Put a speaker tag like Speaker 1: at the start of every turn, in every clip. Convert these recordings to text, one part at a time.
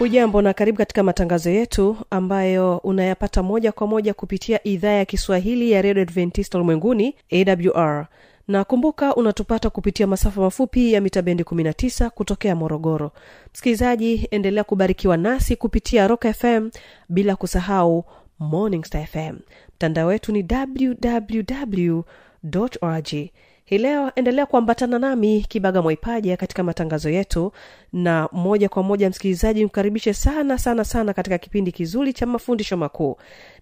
Speaker 1: hujambo na karibu katika matangazo yetu ambayo unayapata moja kwa moja kupitia idhaa ya kiswahili ya redio adventista ulimwenguni awr na kumbuka unatupata kupitia masafa mafupi ya mita bendi 19 kutokea morogoro. Msikilizaji endelea kubarikiwa nasi kupitia rock fm bila kusahau morning star fm mtandao wetu ni www org hii leo endelea kuambatana nami kibaga mwaipaja katika matangazo yetu. Na moja kwa moja msikilizaji mkaribishe sana sana sana katika kipindi kizuri cha mafundisho makuu.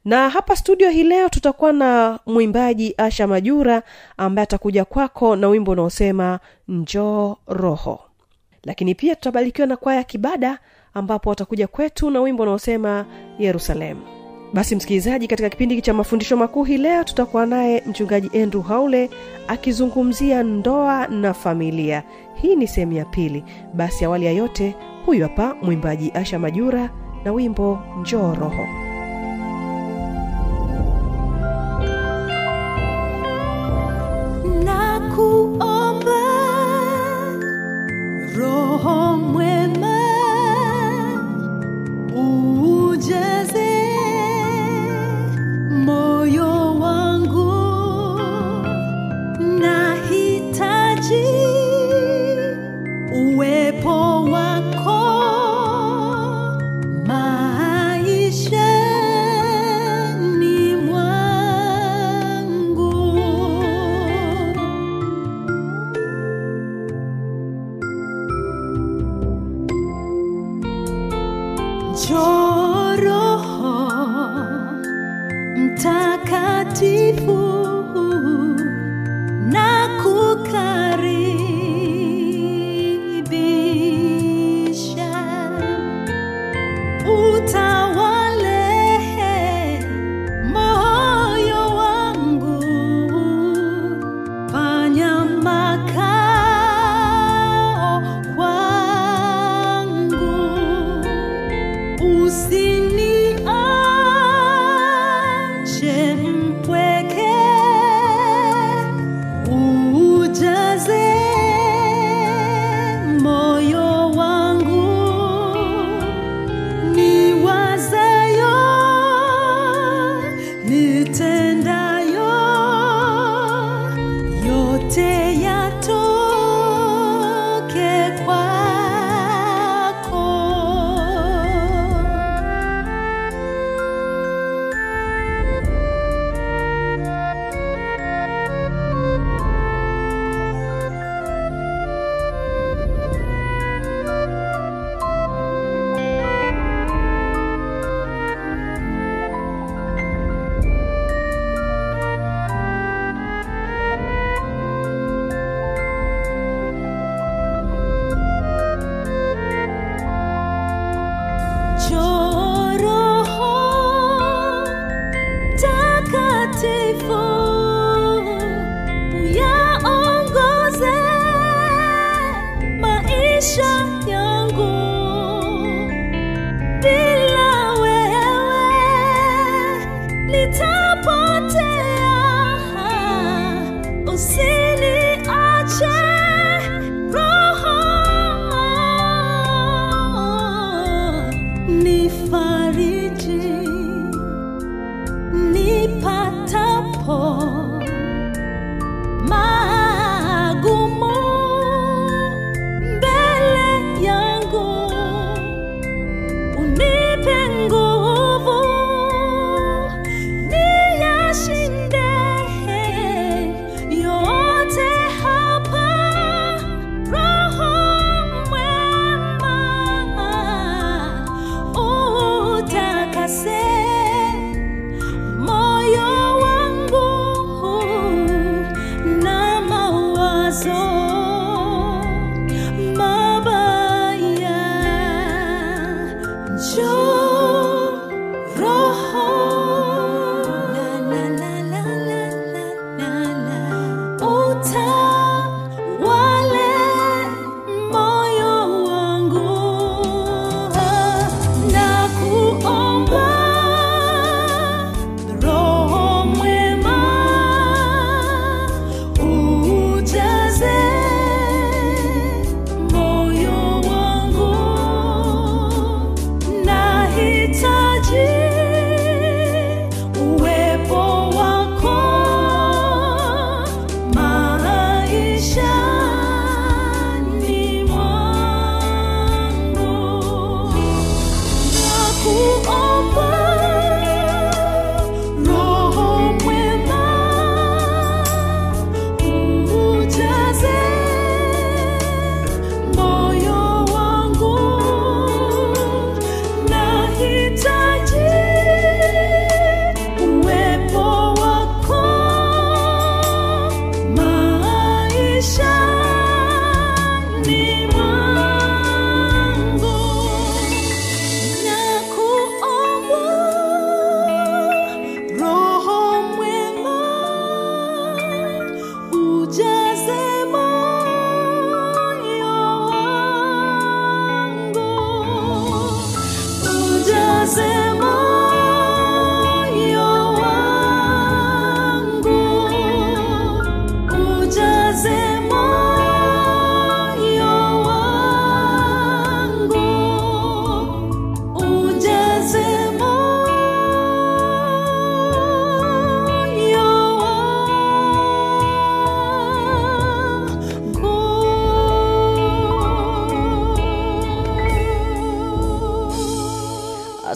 Speaker 1: Na hapa studio hii leo tutakuwa na mwimbaji asha majura ambaye atakuja kwako na wimbo unaosema njoo roho. Lakini pia tutabarikiwa na kwaya kibada ambapo watakuja kwetu na wimbo unaosema yerusalemu basi msikilizaji katika kipindi cha mafundisho makuu hii leo tutakuwa naye mchungaji andrew haule akizungumzia ndoa na familia. Hii ni sehemu ya pili. Basi awali ya yote huyu hapa mwimbaji asha majura na wimbo njoo roho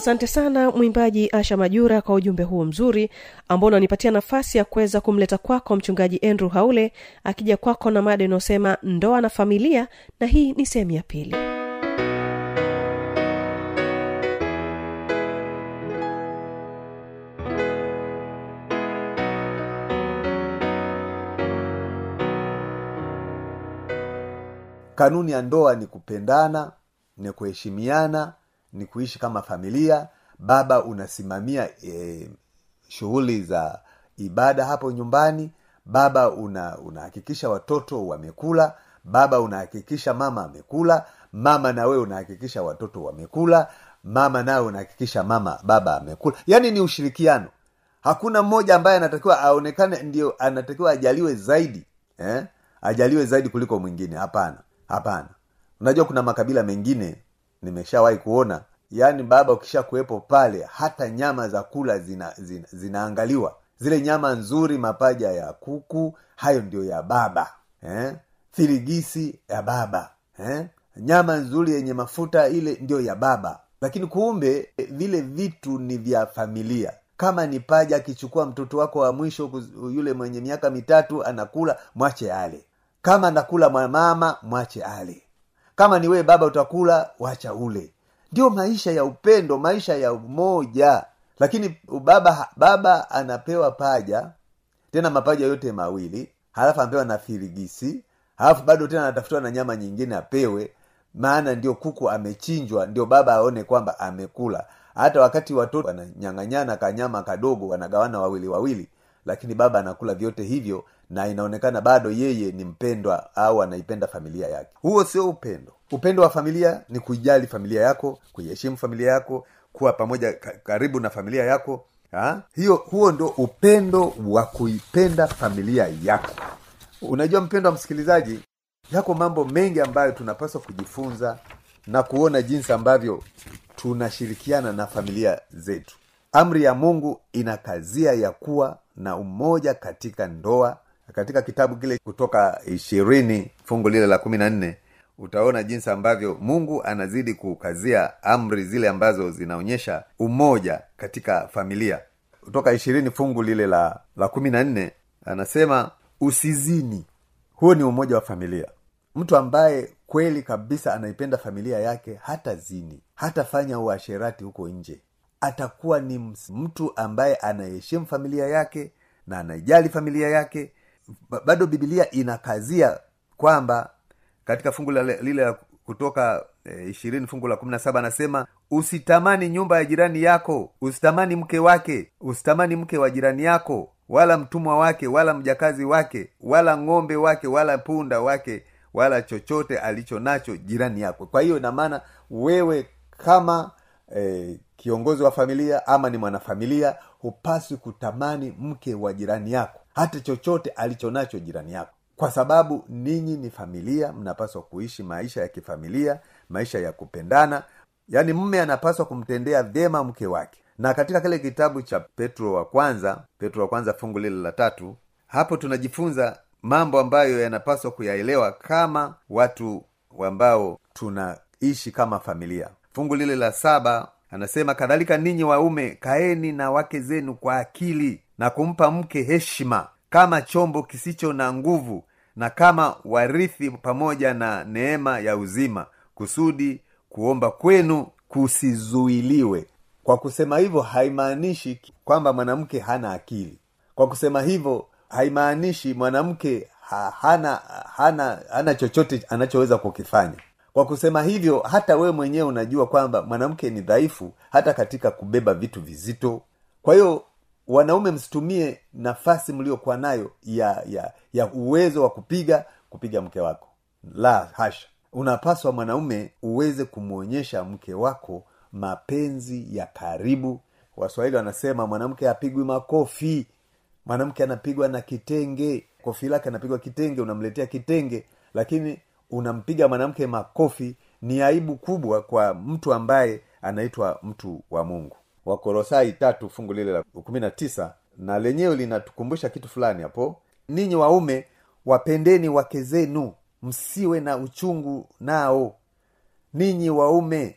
Speaker 1: asante sana mwimbaji asha majura kwa ujumbe huo mzuri ambao unanipatia nafasi ya kuweza kumleta kwako mchungaji andrew haule akija kwako na mada inayosema ndoa na familia na hii ni sehemu ya pili.
Speaker 2: Kanuni ya ndoa ni kupendana ni kuheshimiana ni kuishi kama familia baba unasimamia e, shughuli za ibada hapo nyumbani baba una unahakikisha watoto wamekula baba unahakikisha mama amekula mama na wewe unahakikisha watoto wamekula mama nawe unahakikisha mama baba amekula. Yaani ni ushirikiano. Hakuna mmoja ambaye anatakiwa aonekane ndio anatakiwa ajaliwe zaidi eh? ajaliwe zaidi kuliko mwingine. Hapana hapana. Unajua kuna makabila mengine nimeshawahi kuona. Yaani baba ukisha kuwepo pale hata nyama za kula zina, zina, zinaangaliwa. Zile nyama nzuri mapaja ya kuku hayo ndio ya baba eh? ya baba eh? nyama nzuri yenye mafuta ile ndio ya baba. Lakini kumbe eh, vile vitu ni vya familia. Kama ni paja akichukua mtoto wako wa mwisho yule mwenye miaka mitatu anakula mwache ale. Kama anakula mama mwache ale kama ni wewe baba utakula wacha ule. Ndio maisha ya upendo maisha ya umoja. Lakini baba baba anapewa paja tena mapaja yote mawili halafu anapewa na firigisi halafu bado tena anatafutiwa na nyama nyingine apewe. Maana ndio kuku amechinjwa ndio baba aone kwamba amekula. Hata wakati watoto wananyang'anyana kanyama kadogo wanagawana wawili wawili lakini baba anakula vyote hivyo na inaonekana bado yeye ni mpendwa au anaipenda familia yake. Huo sio upendo. Upendo wa familia ni kuijali familia yako kuiheshimu familia yako kuwa pamoja karibu na familia yako ha? hiyo huo ndo upendo wa kuipenda familia yako. Unajua mpendo wa msikilizaji yako mambo mengi ambayo tunapaswa kujifunza na kuona jinsi ambavyo tunashirikiana na familia zetu. Amri ya mungu inakazia ya kuwa na umoja katika ndoa katika kitabu kile kutoka ishirini fungu lile la kumi na nne utaona jinsi ambavyo mungu anazidi kukazia amri zile ambazo zinaonyesha umoja katika familia. Kutoka ishirini fungu lile la la kumi na nne anasema usizini. Huo ni umoja wa familia. Mtu ambaye kweli kabisa anaipenda familia yake hata zini hatafanya uasherati huko nje atakuwa ni mtu ambaye anaheshimu familia yake na anaijali familia yake bado bibilia inakazia kwamba katika fungu lile kutoka ishirini fungu la kumi na saba anasema usitamani nyumba ya jirani yako usitamani mke wake usitamani mke wa jirani yako wala mtumwa wake wala mjakazi wake wala ng'ombe wake wala punda wake wala chochote alicho nacho jirani yako. Kwa hiyo inamaana wewe kama eh, kiongozi wa familia ama ni mwanafamilia hupaswi kutamani mke wa jirani yako hata chochote alichonacho jirani yako. Kwa sababu ninyi ni familia mnapaswa kuishi maisha ya kifamilia maisha ya kupendana. Yaani mme anapaswa kumtendea vyema mke wake. Na katika kile kitabu cha petro wa kwanza petro wa kwanza fungu lile la tatu hapo tunajifunza mambo ambayo yanapaswa kuyaelewa kama watu ambao tunaishi kama familia. Fungu lile la saba anasema kadhalika ninyi waume kaeni na wake zenu kwa akili na kumpa mke heshima kama chombo kisicho na nguvu na kama warithi pamoja na neema ya uzima kusudi kuomba kwenu kusizuiliwe. Kwa kusema hivyo haimaanishi kwamba mwanamke hana akili. Kwa kusema hivyo haimaanishi mwanamke ha, hana hana hana chochote anachoweza kukifanya. Kwa kusema hivyo hata wewe mwenyewe unajua kwamba mwanamke ni dhaifu hata katika kubeba vitu vizito. Kwa hiyo wanaume msitumie nafasi mliokuwa nayo ya ya ya uwezo wa kupiga kupiga mke wako. La hasha. Unapaswa mwanaume uweze kumwonyesha mke wako mapenzi ya karibu. Waswahili wanasema mwanamke apigwi makofi. Mwanamke anapigwa na kitenge. Kofi lake anapigwa kitenge unamletea kitenge. Lakini unampiga mwanamke makofi ni aibu kubwa kwa mtu ambaye anaitwa mtu wa mungu wakorosai tatu fungu lile la kumi na tisa na lenyewe linatukumbusha kitu fulani hapo. Ninyi waume wapendeni wake zenu msiwe na uchungu nao. Ninyi waume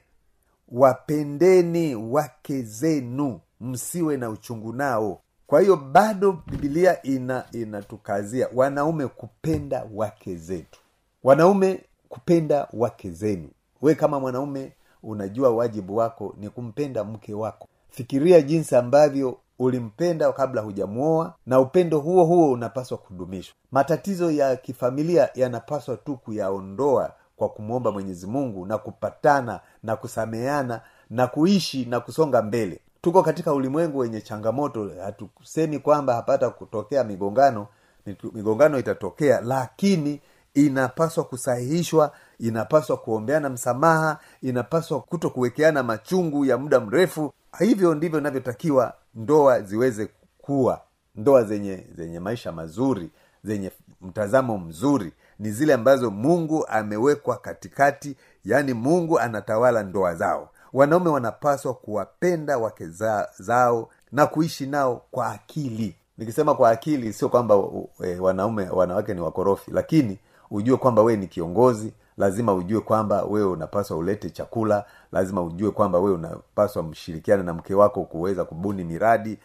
Speaker 2: wapendeni wake zenu msiwe na uchungu nao. Kwa hiyo bado bibilia ina inatukazia wanaume kupenda wake zetu. Wanaume kupenda wake zenu. We kama mwanaume unajua wajibu wako ni kumpenda mke wako fikiria jinsi ambavyo ulimpenda kabla hujamuoa na upendo huo huo unapaswa kudumishwa. Matatizo ya kifamilia yanapaswa tu kuyaondoa kwa kumwomba mwenyezi mungu na kupatana na kusameana na kuishi na kusonga mbele. Tuko katika ulimwengu wenye changamoto hatusemi kwamba hapata kutokea migongano migongano itatokea lakini inapaswa kusahihishwa inapaswa kuombeana msamaha inapaswa kuto kuwekeana machungu ya muda mrefu. Hivyo ndivyo inavyotakiwa ndoa ziweze kuwa. Ndoa zenye zenye maisha mazuri zenye mtazamo mzuri ni zile ambazo mungu amewekwa katikati yaani mungu anatawala ndoa zao. Wanaume wanapaswa kuwapenda wake za, zao na kuishi nao kwa akili. Nikisema kwa akili sio kwamba e, wanaume wanawake ni wakorofi lakini ujue kwamba wewe ni kiongozi lazima ujue kwamba wewe unapaswa ulete chakula lazima ujue kwamba wewe unapaswa mshirikiane na mke wako kuweza kubuni miradi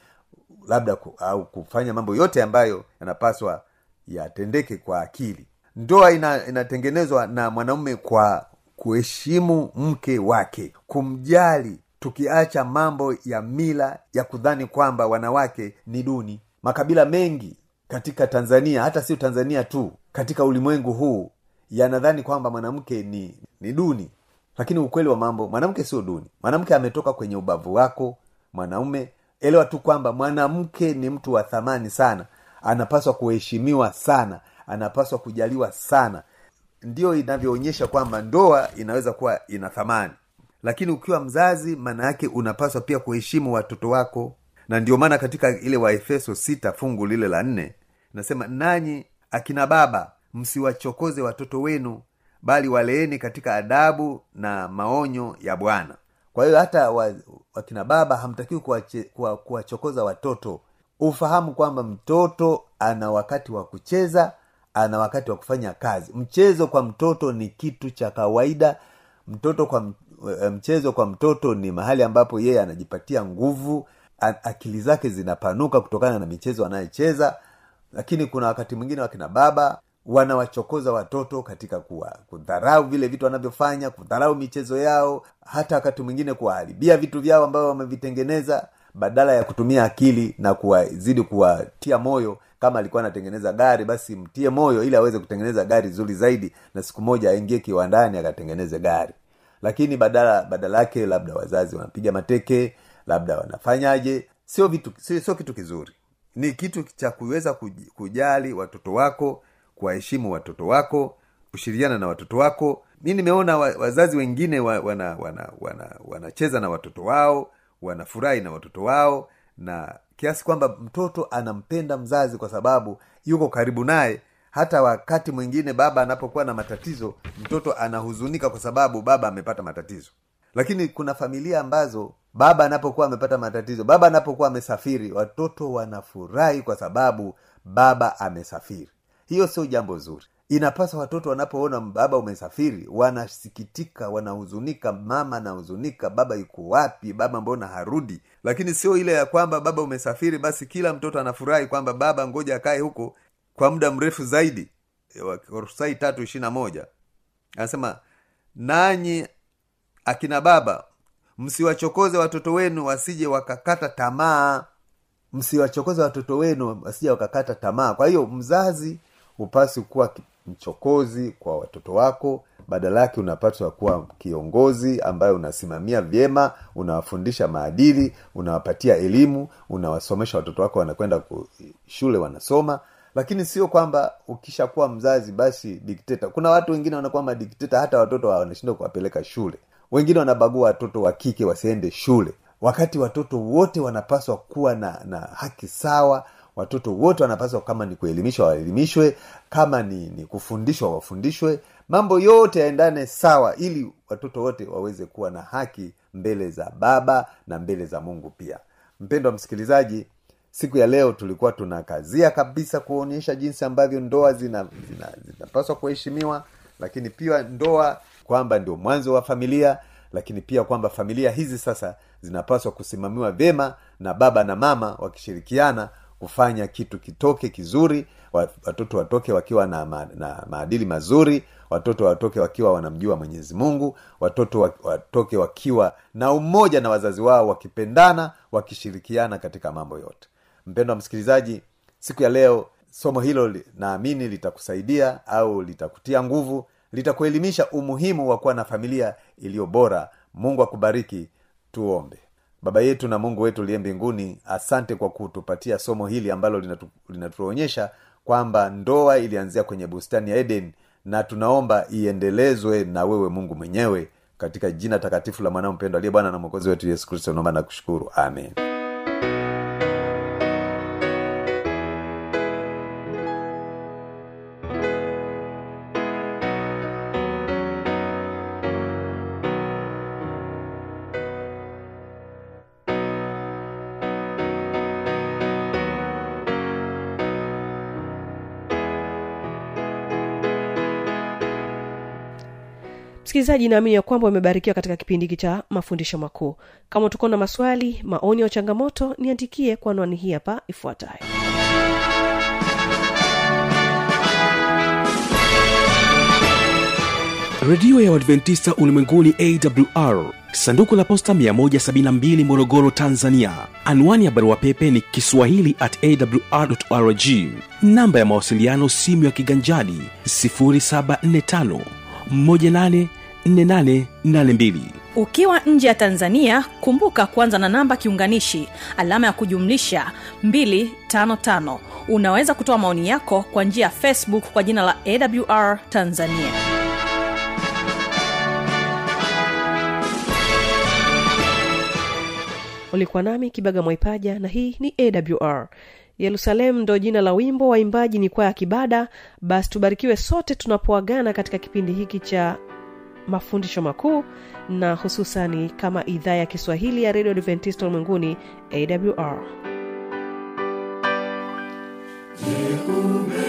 Speaker 2: labda ku, au kufanya mambo yote ambayo yanapaswa yatendeke kwa akili. Ndoa ina, inatengenezwa na mwanaume kwa kuheshimu mke wake kumjali tukiacha mambo ya mila ya kudhani kwamba wanawake ni duni. Makabila mengi katika tanzania hata sio tanzania tu katika ulimwengu huu yanadhani kwamba mwanamke ni ni duni. Lakini ukweli wa mambo mwanamke sio duni. Mwanamke ametoka kwenye ubavu wako mwanaume. Elewa tu kwamba mwanamke ni mtu wa thamani sana. Anapaswa kuheshimiwa sana. Anapaswa kujaliwa sana. Ndiyo inavyoonyesha kwamba ndoa inaweza kuwa ina thamani. Lakini ukiwa mzazi maana yake unapaswa pia kuheshimu watoto wako. Na ndio maana katika ile waefeso sita fungu lile la nne nasema nanyi akina baba msiwachokoze watoto wenu bali waleeni katika adabu na maonyo ya bwana. Kwa hiyo hata wa, wakina baba hamtakiwi kuwachokoza kuwa, kuwa watoto. Ufahamu kwamba mtoto ana wakati wa kucheza ana wakati wa kufanya kazi. Mchezo kwa mtoto ni kitu cha kawaida. Mtoto kwa mchezo kwa mtoto ni mahali ambapo yeye anajipatia nguvu. Akili zake zinapanuka kutokana na michezo anayocheza lakini kuna wakati mwingine wakina baba wanawachokoza watoto katika kuwa kudharau vile vitu wanavyofanya kudharau michezo yao hata wakati mwingine kuwaharibia vitu vyao ambavyo wamevitengeneza badala ya kutumia akili na kuwazidi kuwatia moyo. Kama alikuwa anatengeneza gari basi mtie moyo ili aweze kutengeneza gari zuri zaidi na siku moja aingie kiwandani akatengeneze gari. Lakini badala badala yake labda wazazi wanapiga mateke labda wanafanyaje sio vitu sio, kitu kizuri ni kitu cha kuweza kujali watoto wako kuwaheshimu watoto wako kushirikiana na watoto wako. Mi nimeona wazazi wengine wanacheza wana, wana, wana, na watoto wao wanafurahi na watoto wao na kiasi kwamba mtoto anampenda mzazi kwa sababu yuko karibu naye. Hata wakati mwingine baba anapokuwa na matatizo mtoto anahuzunika kwa sababu baba amepata matatizo lakini kuna familia ambazo baba anapokuwa amepata matatizo baba anapokuwa amesafiri watoto wanafurahi kwa sababu baba amesafiri. Hiyo sio jambo zuri. Inapaswa watoto wanapoona baba umesafiri wanasikitika wanahuzunika mama anahuzunika baba yuko wapi baba mbona harudi? Lakini sio ile ya kwamba baba umesafiri basi kila mtoto anafurahi kwamba baba ngoja akae huko kwa muda mrefu zaidi. Wakolosai tatu ishiri na moja anasema nanyi akina baba msiwachokoze watoto wenu wasije wakakata tamaa. Msiwachokoze watoto wenu wasije wakakata tamaa. Kwa hiyo mzazi hupasi kuwa mchokozi kwa watoto wako. Badala yake unapaswa kuwa kiongozi ambaye unasimamia vyema unawafundisha maadili unawapatia elimu unawasomesha watoto wako wanakwenda shule wanasoma. Lakini sio kwamba ukishakuwa mzazi basi dikteta. Kuna watu wengine wanakuwa madikteta hata watoto wanashindwa kuwapeleka shule wengine wanabagua watoto wa kike wasiende shule. Wakati watoto wote wanapaswa kuwa na, na haki sawa watoto wote wanapaswa kama ni kuelimishwa waelimishwe kama ni, ni kufundishwa wafundishwe. Mambo yote yaendane sawa ili watoto wote waweze kuwa na haki mbele za baba na mbele za mungu pia. Mpendo wa msikilizaji siku ya leo tulikuwa tunakazia kabisa kuonyesha jinsi ambavyo ndoa zina, zina, zinapaswa kuheshimiwa lakini pia ndoa kwamba ndio mwanzo wa familia lakini pia kwamba familia hizi sasa zinapaswa kusimamiwa vyema na baba na mama wakishirikiana kufanya kitu kitoke kizuri watoto watoke wakiwa na, ma, na maadili mazuri watoto watoke wakiwa wanamjua mwenyezi mungu watoto watoke wakiwa na umoja na wazazi wao wakipendana wakishirikiana katika mambo yote. Mpendo wa msikilizaji siku ya leo somo hilo naamini litakusaidia au litakutia nguvu litakuelimisha umuhimu wa kuwa na familia iliyo bora. Mungu akubariki. Tuombe. Baba yetu na mungu wetu uliye mbinguni asante kwa kutupatia somo hili ambalo linatu, linatuonyesha kwamba ndoa ilianzia kwenye bustani ya eden na tunaomba iendelezwe na wewe mungu mwenyewe katika jina takatifu la mwanao mpendo aliye bwana na mwokozi wetu yesu kristo naomba na kushukuru amen
Speaker 1: msikilizaji naamini ya kwamba umebarikiwa katika kipindi hiki cha mafundisho makuu. Kama tuko na maswali maoni au changamoto niandikie kwa anwani hii hapa ifuatayo.
Speaker 3: Redio ya uadventista ulimwenguni awr sanduku la posta 172 morogoro tanzania. Anwani ya barua pepe ni kiswahili at awrrg namba ya mawasiliano simu ya kiganjadi 745 184882
Speaker 4: ukiwa nje ya tanzania kumbuka kuanza na namba kiunganishi alama ya kujumlisha 255 unaweza kutoa maoni yako kwa njia ya facebook kwa jina la awr tanzania.
Speaker 1: Ulikuwa nami kibaga mwaipaja na hii ni awr yerusalemu ndo jina la wimbo waimbaji ni kwaya kibada. Basi tubarikiwe sote tunapoagana katika kipindi hiki cha mafundisho makuu na hususani kama idhaa ya kiswahili ya redio adventista ulimwenguni awr
Speaker 5: Yerusalemu,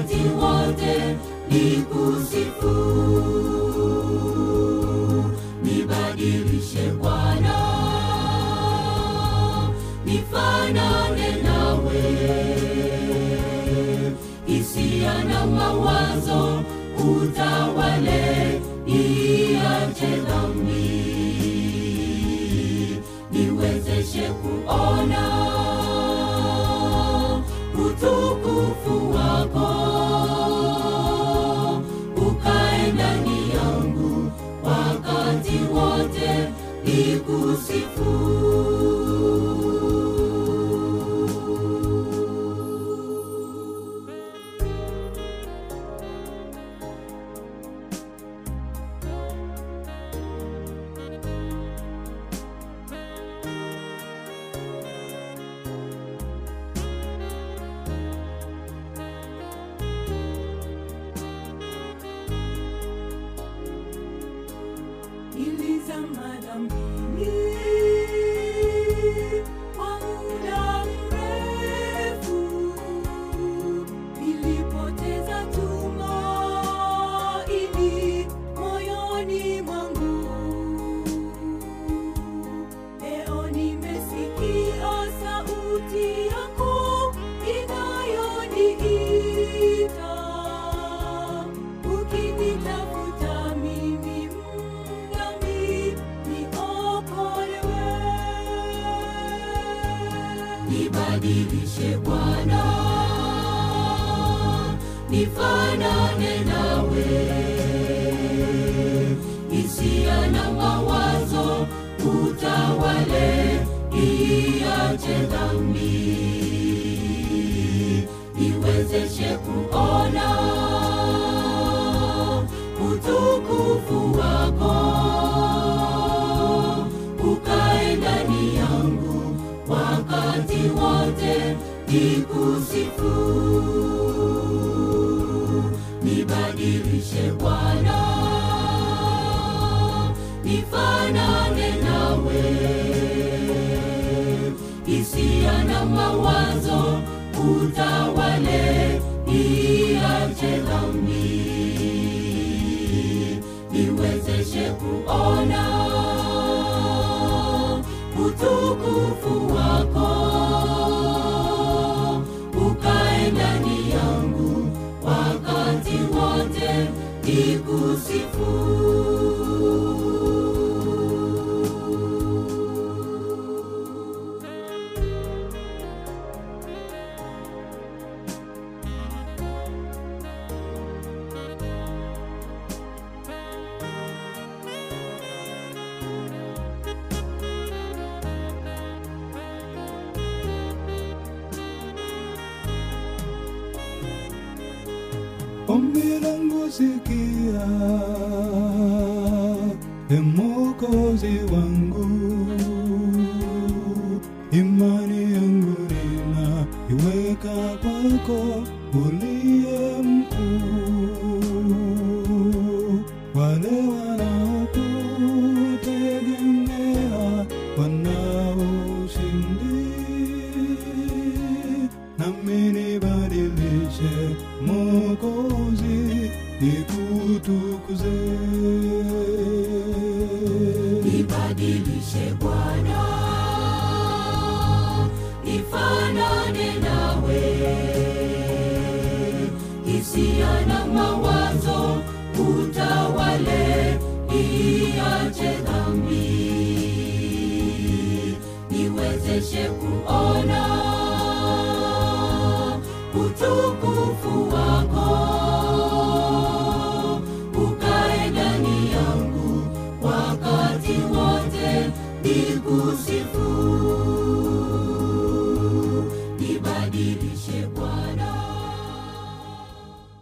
Speaker 5: wakati wote nikusifu nibadilishe bwana nifanane nawe. Hisia na mawazo utawale iache dhambi. Niwezeshe kuona utukufu nikusifu niache dhambi, niwezeshe kuona utukufu wako, ukae ndani yangu wakati wote, nikusifu. utawale iache dhambi, niwezeshe kuona